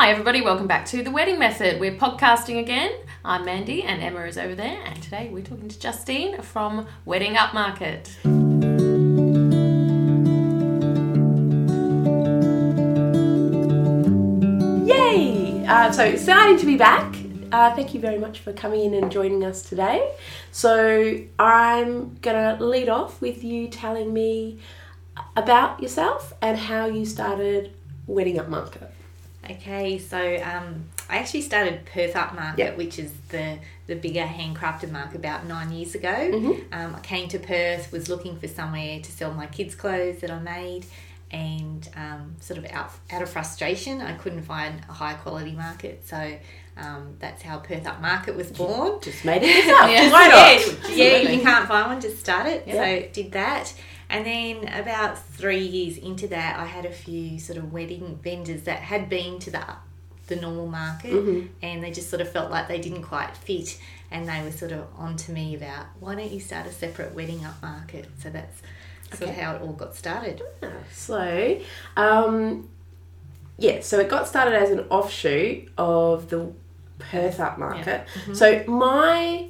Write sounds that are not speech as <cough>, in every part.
Hi, everybody. Welcome back to The Wedding Method. We're podcasting again. I'm Mandy, and Emma is over there. And today we're talking to Justine from Wedding Upmarket. Yay! Uh, so exciting to be back. Uh, thank you very much for coming in and joining us today. So I'm gonna lead off with you telling me about yourself and how you started Wedding Upmarket. Okay, so um, I actually started Perth Upmarket, Yep. which is the the bigger handcrafted market, about nine years ago. Mhm. Um, I came to Perth, was looking for somewhere to sell my kids' clothes that I made, and um, sort of out out of frustration, I couldn't find a high quality market, so. Um, that's how Perth Upmarket was born. Just made it <laughs> yourself. Yes. Why not? Yeah, yeah, if you can't find one, just start it. Yeah. So did that. And then about three years into that, I had a few sort of wedding vendors that had been to the the normal market, Mhm. and they just sort of felt like they didn't quite fit, and they were sort of on to me about why don't you start a separate wedding up market? So that's sort of how it all got started. So, um, yeah, so it got started as an offshoot of the Perth Upmarket. So my,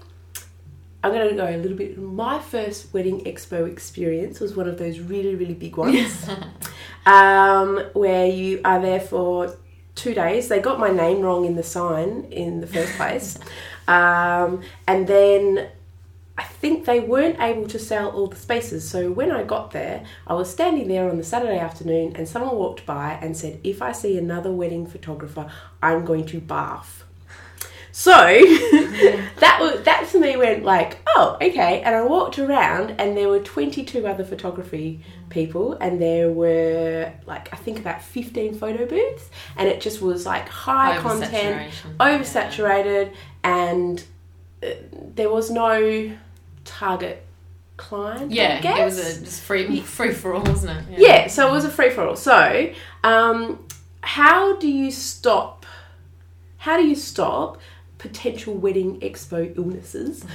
I'm going to go a little bit. My first wedding expo experience was one of those really, really big ones, <laughs> um, where you are there for two days. They got my name wrong in the sign in the first place, <laughs> um, and then I think they weren't able to sell all the spaces. So when I got there, I was standing there on the Saturday afternoon and someone walked by and said, If I see another wedding photographer, I'm going to barf. So <laughs> that was that to me went like, oh, okay. And I walked around and there were 22 other photography people and there were like I think about 15 photo booths and it just was like high content oversaturated and uh, there was no target client. Yeah, it was a just free free for all, wasn't it? yeah. So it was a free for all. So, um, how do you stop? How do you stop potential wedding expo illnesses? <laughs>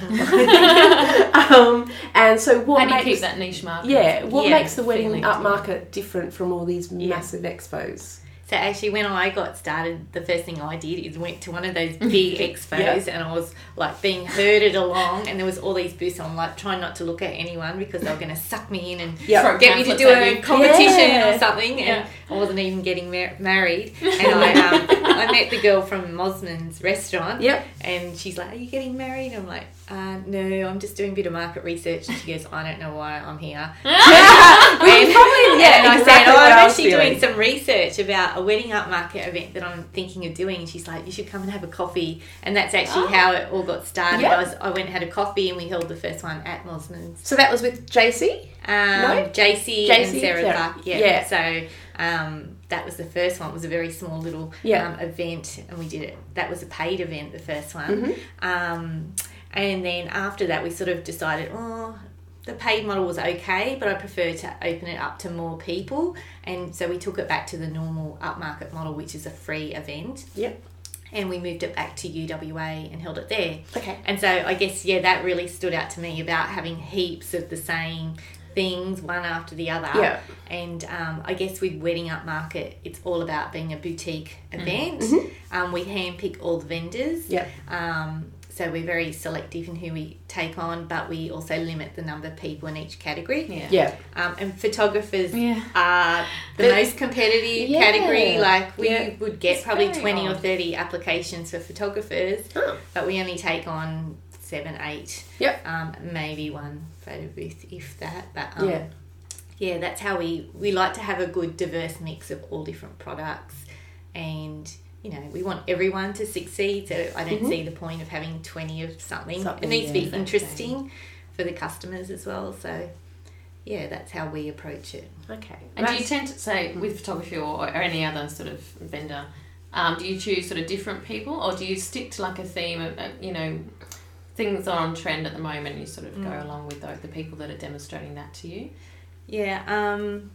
um, and so what How do you makes keep that niche market? yeah, what Yeah, makes the wedding feeling. upmarket different from all these massive expos? So actually, when I got started, the first thing I did is went to one of those big <laughs> expos, and I was like being herded along, and there was all these booths. I'm like trying not to look at anyone because they were going to suck me in and Yeah. Throw get me to do a competition Yeah. or something. And Yeah. I wasn't even getting mar- married. <laughs> And I, um, <laughs> I met the girl from Mosman's restaurant. Yep. And she's like, "Are you getting married?" I'm like, uh, "No, I'm just doing a bit of market research." And she goes, "I don't know why I'm here." <laughs> Well, probably, yeah, and I <laughs> exactly said, "Oh, I'm actually feeling." doing some research about a wedding art upmarket event that I'm thinking of doing." And she's like, "You should come and have a coffee." And that's actually Oh. <gasps> how it all got started. Yeah. I, was, I went and had a coffee, and we held the first one at Mosman's. So that was with JC. Um, No? JC, JC, and Sarah Sarah. Clark. Yeah. Yeah. So um, that was the first one. It was a very small little Yeah. um, event, and we did it. That was a paid event, the first one. Mm-hmm. Um, and then after that, we sort of decided, oh, the paid model was okay, but I prefer to open it up to more people. And so we took it back to the normal upmarket model, which is a free event. Yep. And we moved it back to UWA and held it there. Okay. And so I guess yeah, that really stood out to me about having heaps of the same things one after the other. Yeah. And um, I guess with Wedding Upmarket, it's all about being a boutique event. Um, we handpick all the vendors. Yep. Um, so we're very selective in who we take on, but we also limit the number of people in each category. Yeah. Yeah. Um, and photographers Yeah. are the But- most competitive Yeah. category. Like we Yeah. would get It's probably very twenty or thirty applications for photographers, Oh. but we only take on seven, eight. Yep. Um, maybe one photo booth, if that. But um, Yeah. yeah, that's how we we like to have a good diverse mix of all different products, and you know we want everyone to succeed. So I don't see the point of having twenty of something. Mm-hmm. Something, it needs yeah, to be exactly. interesting for the customers as well. So yeah, that's how we approach it. Okay. And do you tend to say with photography or, or any other sort of vendor, um, do you choose sort of different people or do you stick to like a theme of, uh, you know, things are on trend at the moment you sort of go along with the, the people that are demonstrating that to you? Yeah, um,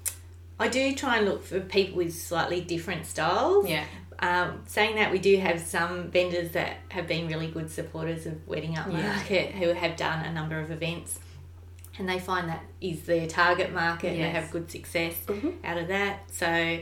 I do try and look for people with slightly different styles. Yeah. Um, saying that, we do have some vendors that have been really good supporters of Wedding Up Yeah. Market who have done a number of events. And they find that is their target market and they have good success Mhm. out of that. So,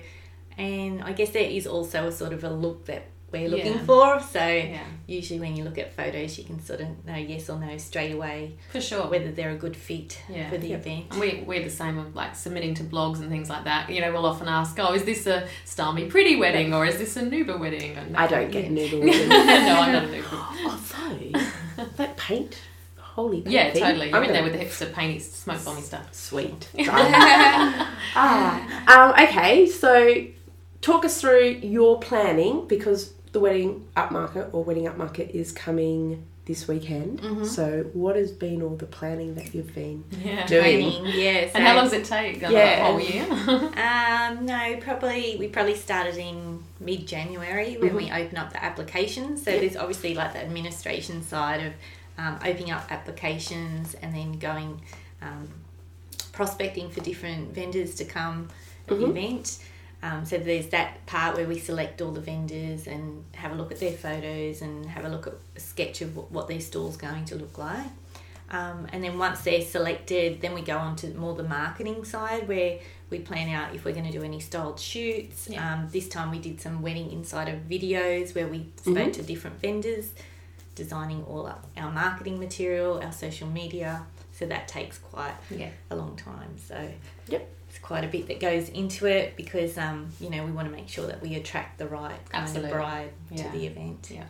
and I guess there is also a sort of a look that we're looking Yeah. for. So Yeah, usually when you look at photos, you can sort of know yes or no straight away for sure. whether they're a good fit Yeah. for the Yep. event. And we, we're the same of like submitting to blogs and things like that. You know, we'll often ask, oh, is this a Style Me Pretty wedding or is this a Nouba wedding? And I don't get Yeah. noodles. <laughs> no, I'm not a Nouba. Although <gasps> that paint, holy Yeah, thing, totally. I'm You're in there gonna- with the hipster painty smoke bomby stuff. Sweet. <laughs> ah, um, okay, so talk us through your planning because the wedding upmarket or wedding upmarket is coming this weekend. Mm-hmm. So, what has been all the planning that you've been <laughs> Yeah. doing? Planning, yeah. And how so- long does it take? Like, Yeah. Whole year? <laughs> Um, no, probably we probably started in mid January when we open up the applications. So Yep. there's obviously like the administration side of um, opening up applications and then going um, prospecting for different vendors to come at the Mhm. event. Um, so there's that part where we select all the vendors and have a look at their photos and have a look at a sketch of what, what their stall's going to look like. Um, and then once they're selected, then we go on to more the marketing side where we plan out if we're going to do any styled shoots. Yeah. Um, this time we did some wedding insider videos where we spoke to different vendors, designing all up our marketing material, our social media. So that takes quite yeah. a long time. So Yep. It's quite a bit that goes into it because um, you know we want to make sure that we attract the right kind Absolutely. of bride Yeah. to the event. Yeah.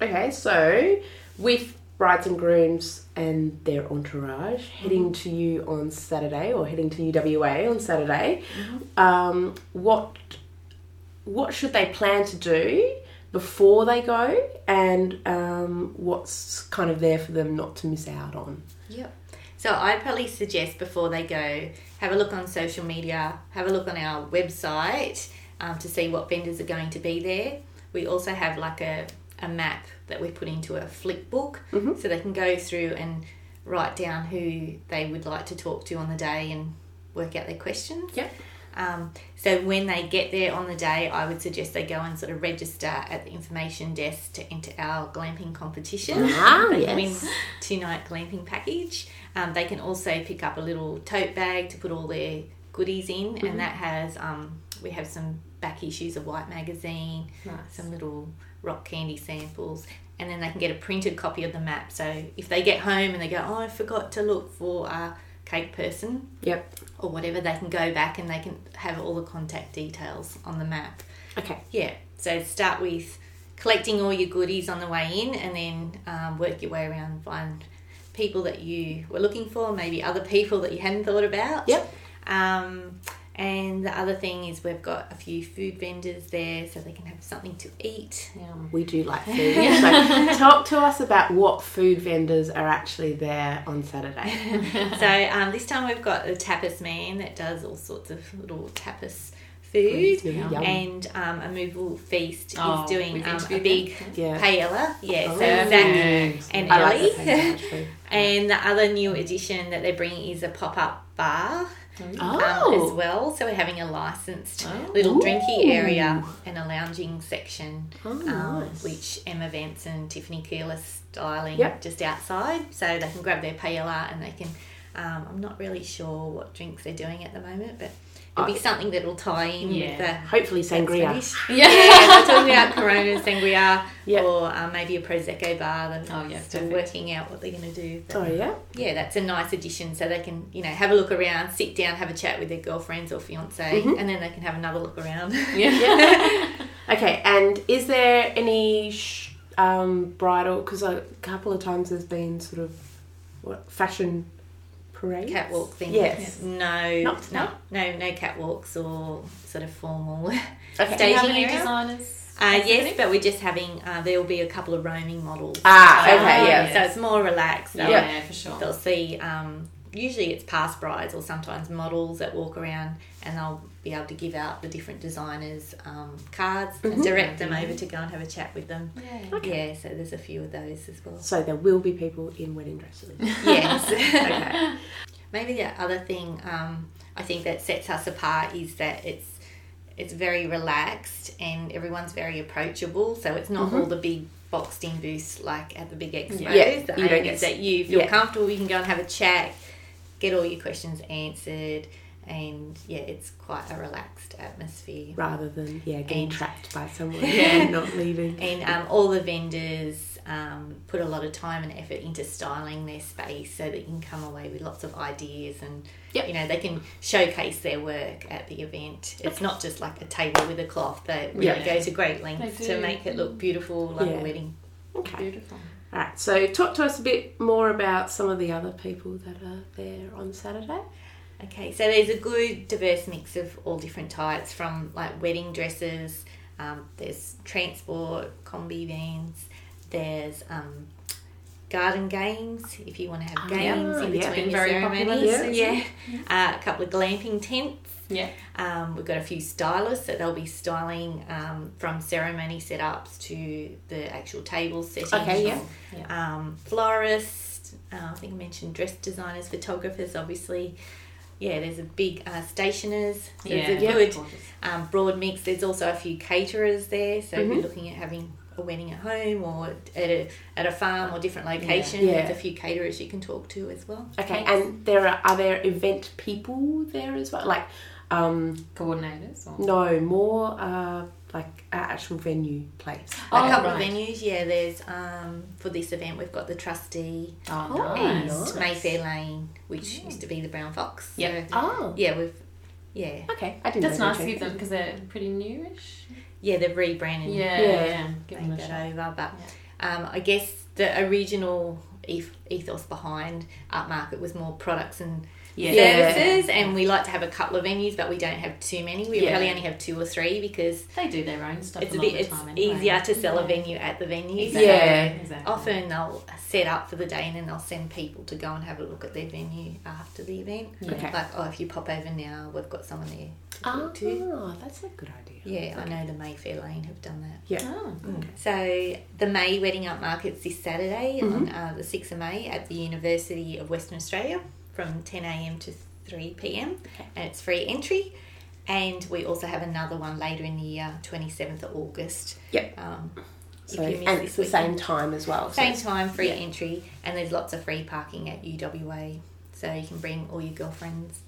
Okay, so with brides and grooms and their entourage heading Mm-hmm. to you on Saturday or heading to UWA on Saturday, Mm-hmm. um, what what should they plan to do before they go, and um, what's kind of there for them not to miss out on? Yep. So I'd probably suggest before they go, have a look on social media, have a look on our website um, to see what vendors are going to be there. We also have like a, a map that we put into a flip book Mhm. so they can go through and write down who they would like to talk to on the day and work out their questions. Yep. Um, so when they get there on the day, I would suggest they go and sort of register at the information desk to enter our glamping competition. Ah, <laughs> They yes. win two night glamping package. Um, they can also pick up a little tote bag to put all their goodies in, Mm-hmm. and that has um, we have some back issues of White Magazine, Nice. some little rock candy samples, and then they can get a printed copy of the map. So if they get home and they go, oh, I forgot to look for a cake person Yep. or whatever, they can go back and they can have all the contact details on the map. Okay. Yeah, so start with collecting all your goodies on the way in and then um, work your way around find people that you were looking for, maybe other people that you hadn't thought about. Yep. Um, and the other thing is we've got a few food vendors there so they can have something to eat. Yum. We do like <laughs> food. so talk to us about what food vendors are actually there on Saturday. <laughs> so um, this time we've got a tapas man that does all sorts of little tapas food. Yum. And um, a movable feast Oh, is doing um, a big Yeah. paella. Yeah, so Oh. Zach Perfect. and I like the paint <laughs> and the other new addition that they're bringing is a pop up bar um, Oh. as well. So we're having a licensed Oh. little Ooh. drinky area and a lounging section, Oh, um, nice. which Emma Vance and Tiffany Keeler are styling Yep. just outside. So they can grab their paella and they can. Um, I'm not really sure what drinks they're doing at the moment, but it'll be something that'll tie in Yeah. with the Hopefully sangria. <laughs> Yeah. yeah, we're talking about Corona sangria Yep. or um, maybe a prosecco bar. They're Oh, yeah, still perfect. working out what they're going to do. But Oh yeah. yeah, that's a nice addition. So they can, you know, have a look around, sit down, have a chat with their girlfriends or fiance, Mhm. and then they can have another look around. <laughs> Yeah. <laughs> Okay, and is there any sh- um, bridal? Because a couple of times there's been sort of what fashion parades. Catwalk thing. Yes. No, Not- no, no, no catwalks or sort of formal. <laughs> Okay. Do you have Staging area? designers? Uh, yes, but we're just having. Uh, there will be a couple of roaming models. Ah, So, okay, yeah. So it's more relaxed. Yeah, They'll- for sure. They'll see. Um, usually it's past brides or sometimes models that walk around, and they'll be able to give out the different designers um, cards Mhm. and direct them over to go and have a chat with them. Yeah. Yeah, so there's a few of those as well. So there will be people in wedding dresses. <laughs> yes. <laughs> Okay. Maybe the other thing um, I think that sets us apart is that it's it's very relaxed and everyone's very approachable. So it's not all the big boxed in booths like at the big expos. Yeah, the you don't aim get is that you feel yeah. comfortable, you can go and have a chat, get all your questions answered, and yeah, it's quite a relaxed atmosphere. Rather than yeah getting And- trapped by someone Yeah. <laughs> and not leaving. And um, all the vendors um, put a lot of time and effort into styling their space so that you can come away with lots of ideas and Yep. you know they can showcase their work at the event. It's not just like a table with a cloth. They really Yeah. go to great lengths to make it look beautiful like Yeah. a wedding. Okay. Beautiful. Right. So talk to us a bit more about some of the other people that are there on Saturday. Okay, so there's a good diverse mix of all different types from like wedding dresses, um, there's transport, combi vans, there's um, garden games if you want to have Ah, games in yeah. between your very popular ceremonies. this Yeah, Uh, a couple of glamping tents. Yeah. Um, we've got a few stylists that they'll be styling um, from ceremony setups to the actual table settings. Okay, yeah. yeah. Um, florists, uh, I think I mentioned dress designers, photographers, obviously. Yeah, there's a big uh, stationers. There's Yeah. a Yeah. good um, broad mix. There's also a few caterers there. So if Mhm. you're looking at having a wedding at home or at a, at a farm or different location, Yeah. there's a few caterers you can talk to as well. Okay. And there are are there event people there as well? Like, um, Coordinators. Or? no, more uh, like uh, actual venue place. a Oh, couple right. of venues, yeah. There's um, for this event we've got the trustee Oh, Oh, and nice. nice. Mayfair Lane, which used to be the Brown Fox. Yeah. So, Oh. yeah, we've yeah Okay. I didn't. That's know nice to give them because they're pretty newish. yeah they've rebranded. Yeah, Yeah. yeah. Give them a that over, but um, I guess the original ethos behind Art Market was more products and Yeah. services, and we like to have a couple of venues, but we don't have too many. We Yeah. really only have two or three because They do their own stuff. it's a lot bit it's time anyway. easier to sell a venue at the venue. Exactly. Yeah. Exactly. Often they'll set up for the day and then they'll send people to go and have a look at their venue after the event. Yeah. Okay. Like, oh, if you pop over now, we've got someone there to Oh, to. that's a good idea. Yeah, I know the Mayfair Lane have done that. Yeah. Oh, So the May Wedding Upmarket's this Saturday on Mm-hmm. uh, the 6th of May at the University of Western Australia from 10am to 3pm Okay. and it's free entry. And we also have another one later in the year, 27th of August. Yep. Um, So, and it's the weekend. same time as well. Same it's- time, free yeah. entry, and there's lots of free parking at UWA. So you can bring all your girlfriends,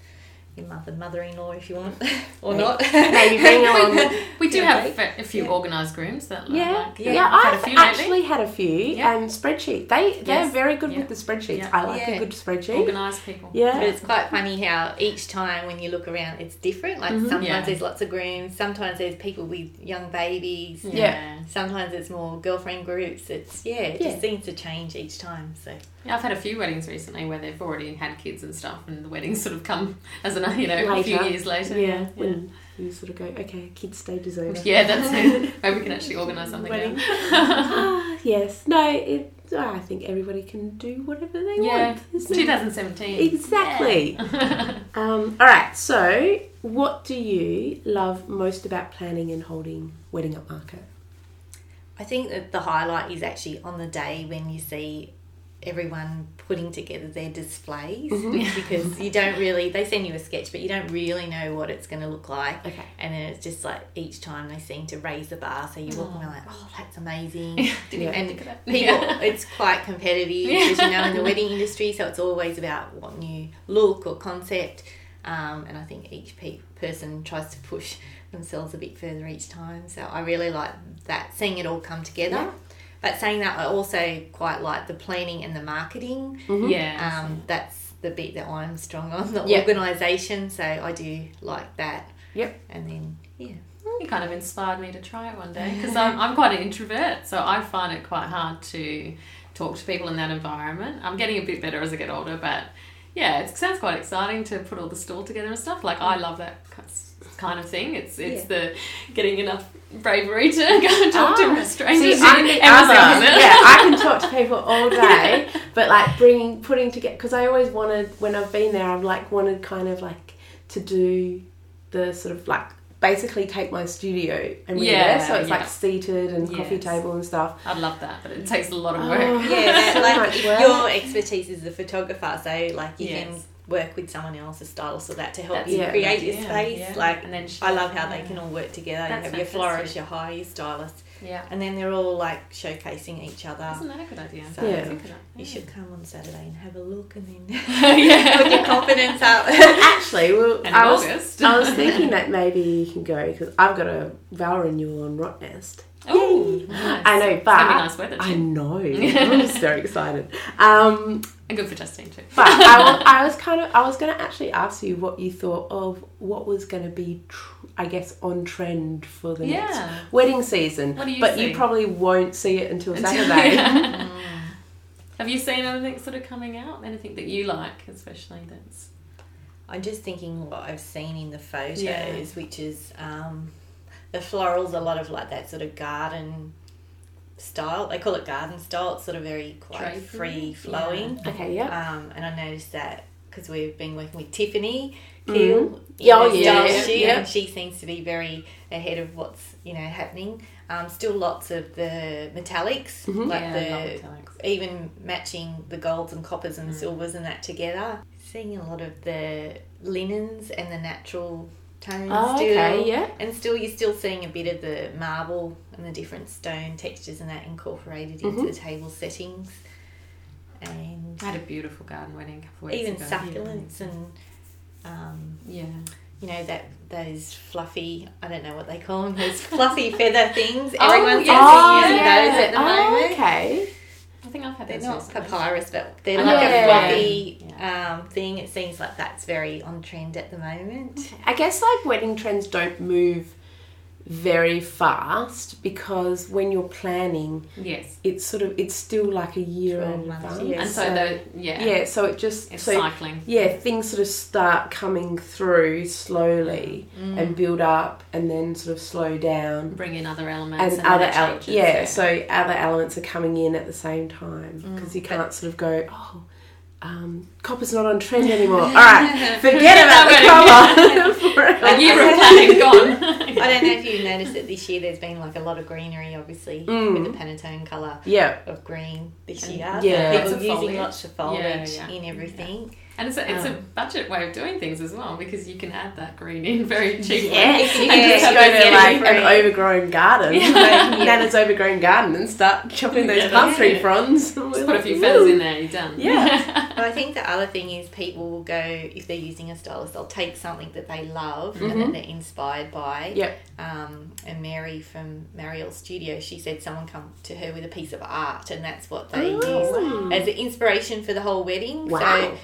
your mother, mother-in-law if you want, <laughs> or Maybe- not. Maybe <laughs> bring along. We do Yeah, have right? a few Yeah. organised grooms that Yeah, like, yeah, Yeah, I've had a I've few lately. actually had a few Yeah. and spreadsheet. They they're Yes. very good Yeah. with the spreadsheets. Yeah. I like Yeah. a good spreadsheet. organised people. Yeah. But it's quite funny how each time when you look around, it's different. Like Mhm. sometimes Yeah. there's lots of grooms, sometimes there's people with young babies, Yeah. sometimes it's more girlfriend groups. It's yeah, it Yeah. just seems to change each time. So Yeah, I've had a few weddings recently where they've already had kids and stuff, and the weddings sort of come <laughs> as an you know a few years later. Yeah, yeah. when you sort of go, okay, kids stage is over. Yeah, that's it. <laughs> Maybe we can actually organise something. Wedding. Now. <laughs> Ah, yes, no, it. I think everybody can do whatever they Yeah, want. isn't it? 2017. Exactly. Yeah. Um, all right. So, what do you love most about planning and holding wedding up market? I think that the highlight is actually on the day when you see everyone putting together their displays Mhm. because you don't really they send you a sketch but you don't really know what it's going to look like Okay. and then it's just like each time they seem to raise the bar so you walk Oh. and like oh that's amazing <laughs> Yeah. and think of that. people Yeah. it's quite competitive as you know in the <laughs> wedding industry so it's always about what new look or concept um, and i think each pe- person tries to push themselves a bit further each time so i really like that seeing it all come together Yeah. But saying that i also quite like the planning and the marketing Mhm. Yeah. um, that's the bit that i'm strong on the Yeah. organisation so i do like that Yep. and then yeah You kind of inspired me to try it one day because <laughs> I'm, I'm quite an introvert, so I find it quite hard to talk to people in that environment. I'm getting a bit better as I get older, but yeah, it sounds quite exciting to put all the stall together and stuff. Like I love that kind of thing. It's it's the getting enough bravery to <laughs> go and talk Ah, to strangers. See, I'm the other. opposite. Yeah, I can <laughs> talk to people all day, but like bringing, putting together, because I always wanted, when I've been there, I've like wanted kind of like to do the sort of like basically take my studio and be Yeah, there, so it's yeah. like seated and coffee table and stuff. I'd love that, but it takes a lot of work. Oh. yeah, <laughs> So like much work. your expertise is a photographer, so like you can Yes. Work with someone else, a stylist or that, to help That's you create your idea, space. yeah. Like And then she- I love how yeah. they can all work together. That's you have your florist, your hire, your stylist, Yeah. and then they're all like showcasing each other. Isn't that a good idea? So Yeah. That's good idea. You should come on Saturday and have a look, and then <laughs> <laughs> yeah. put your confidence up. <laughs> Actually, well, And in I was August. I was thinking that maybe you can go because I've got a vow renewal on Rottnest. Oh, nice. I know, It's be but nice weather I know <laughs> I'm just very excited. Um, And good for Justine too. but I, wa- I was kind of I was going to actually ask you what you thought of what was going to be, tr- I guess, on trend for the next wedding season. What do you but see? you probably won't see it until Until- Saturday. <laughs> Yeah. <laughs> Have you seen anything sort of coming out? Anything that you like, especially that's I'm just thinking what I've seen in the photos, Yeah. which is um, the florals, a lot of like that sort of garden style. They call it garden style. It's sort of very quite Drapery? free flowing. okay, yeah. Um, and I noticed that because we've been working with Tiffany. Peel, Yeah, oh, yeah, style yeah, shoot, yeah. and she seems to be very ahead of what's you know happening. Um, still lots of the metallics, Mhm. like yeah, the love italics. even matching the golds and coppers and Mm. silvers and that together. Seeing a lot of the linens and the natural tones Oh, still. okay, yeah. And still, you're still seeing a bit of the marble and the different stone textures and that incorporated into Mhm. the table settings. And I had a beautiful garden wedding a couple of weeks even ago. succulents and, um, Yeah. you know, that those fluffy, I don't know what they call them, those fluffy <laughs> feather things. Oh, Everyone's yes, Oh, using yeah. those at the oh, moment. okay. I think I've had They're those not recently. papyrus, but they're I like know. a fluffy Yeah. um, thing. It seems like that's very on trend at the moment. I guess like wedding trends don't move very fast because when you're planning, Yes. it's sort of it's still like a year in 12 advance. yeah. And so, the yeah, yeah, so it just it's so cycling. yeah, things sort of start coming through slowly Mm. and build up and then sort of slow down. Bring in other elements And, and, other then it el- changes, yeah, so other elements are coming in at the same time Mm. because you can't sort of go, oh, um, copper's not on trend <laughs> anymore. All right, forget about the copper. a year of planning gone. I don't know if you've noticed that this year there's been like a lot of greenery, obviously, Mm. with the Pantone colour yeah, of green this year. Yeah. People Lots of using foliage. lots of foliage Yeah, yeah. in everything. And it's a, it's a Um. budget way of doing things as well because you can add that green in very cheaply. Yes, you Yeah, can just yeah, go to like free. an overgrown garden, Yeah. Nana's overgrown garden, and start chopping those Yeah, palm that's tree it. fronds. Just put a few feathers in there, you're done. Yeah. <laughs> But I think the other thing is people will go if they're using a stylist, they'll take something that they love and Mhm. that they're inspired by. Yep. Um, and Mary from Mariel Studio, she said someone come to her with a piece of art, and that's what they Oh. use as an inspiration for the whole wedding. Wow. So,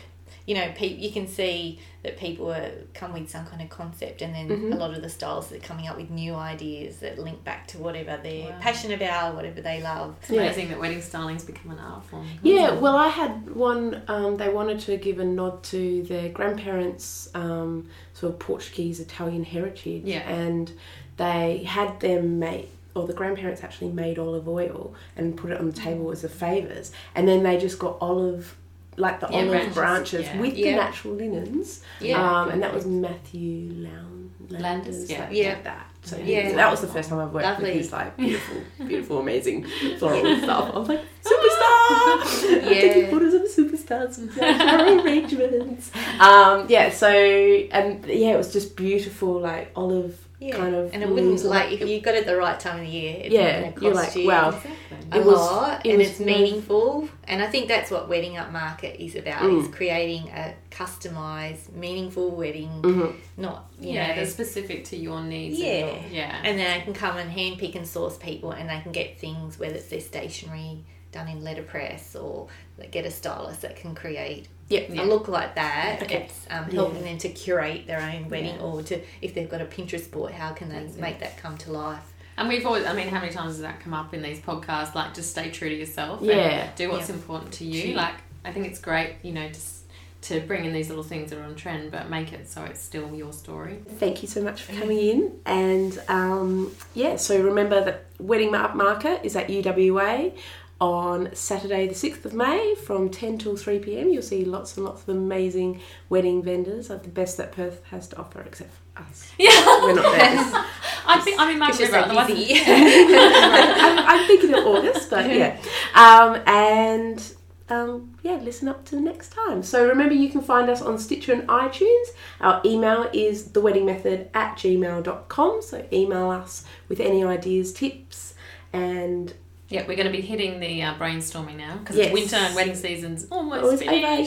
you know, pe- you can see that people are, come with some kind of concept, and then Mhm. a lot of the stylists are coming up with new ideas that link back to whatever they're Wow. passionate about, whatever they love. It's Yeah. amazing that wedding styling's become an art form. Yeah, well, I had one. Um, they wanted to give a nod to their grandparents' um, sort of Portuguese Italian heritage, Yeah. and they had them make, or the grandparents actually made olive oil and put it on the table as a favours, and then they just got olive, like the Yeah, olive branches, branches, yeah. with Yeah. the natural linens, Yeah. um, and that was Matthew Lown, Landers, yeah. that Yeah. did that. So Yeah. yeah. that was the first time I've worked Lovely. with his like beautiful, <laughs> beautiful, amazing floral stuff. I was like, superstar! I'm taking photos of superstars with floral <laughs> arrangements. Um, yeah, so and yeah, it was just beautiful, like olive Yeah. kind of. and it wouldn't blues, like if you got it the right time of the year. It's Yeah, not gonna you're like, you wow. Exactly. A It was- lot, it and was it's really- meaningful. And I think that's what Wedding Upmarket is about: Mm. is creating a customized, meaningful wedding, Mhm. not you yeah, know. they're specific to your needs. Yeah. And your, yeah. and then I can come and handpick and source people, and they can get things whether it's their stationery done in letterpress or they get a stylist that can create Yeah. Yeah. a look like that. Okay. It's um, helping Yeah. them to curate their own wedding, Yeah. or to if they've got a Pinterest board, how can they That's it. make that come to life? And we've always, I mean, how many times has that come up in these podcasts? Like, just stay true to yourself. Yeah. And do what's Yeah. important to you. Like, I think it's great, you know, just to bring in these little things that are on trend, but make it so it's still your story. Thank you so much for coming in. And um, yeah, so remember that Wedding Upmarket is at UWA on Saturday, the 6th of May from 10 till 3 pm. You'll see lots and lots of amazing wedding vendors, like the best that Perth has to offer, except for us. Yeah. We're not there. <laughs> I think, I'm in Mount Because River, you're so busy. I'm, I'm thinking of August, but yeah. Um, and um, yeah, listen up to the next time. So remember, you can find us on Stitcher and iTunes. Our email is theweddingmethod at gmail.com. So email us with any ideas, tips, And Yeah, we're going to be hitting the uh, brainstorming now because Yes. it's winter and wedding season's almost always over, yay!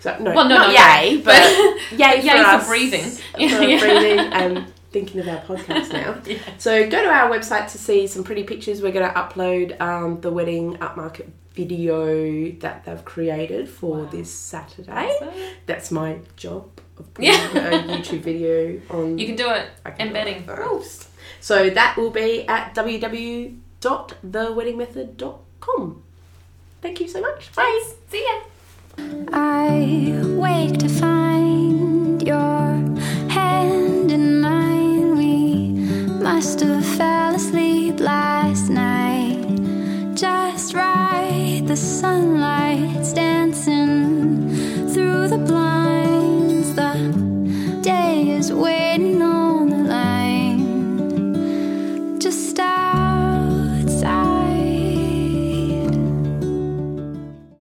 So no, Well, no, not no, yay, but <laughs> yay, Yay for, for us, breathing. <laughs> for <laughs> Yeah. breathing and thinking of our podcast now. Yeah. So go to our website to see some pretty pictures. We're going to upload um, the wedding upmarket video that they've created for Wow. this Saturday. So, That's my job of putting Yeah. a YouTube video on. you can do it I can do embedding. it. So that will be at www.theweddingmethod.com. Thank you so much. Bye. Thanks. See ya. I wake to find your hand in mine. We must have.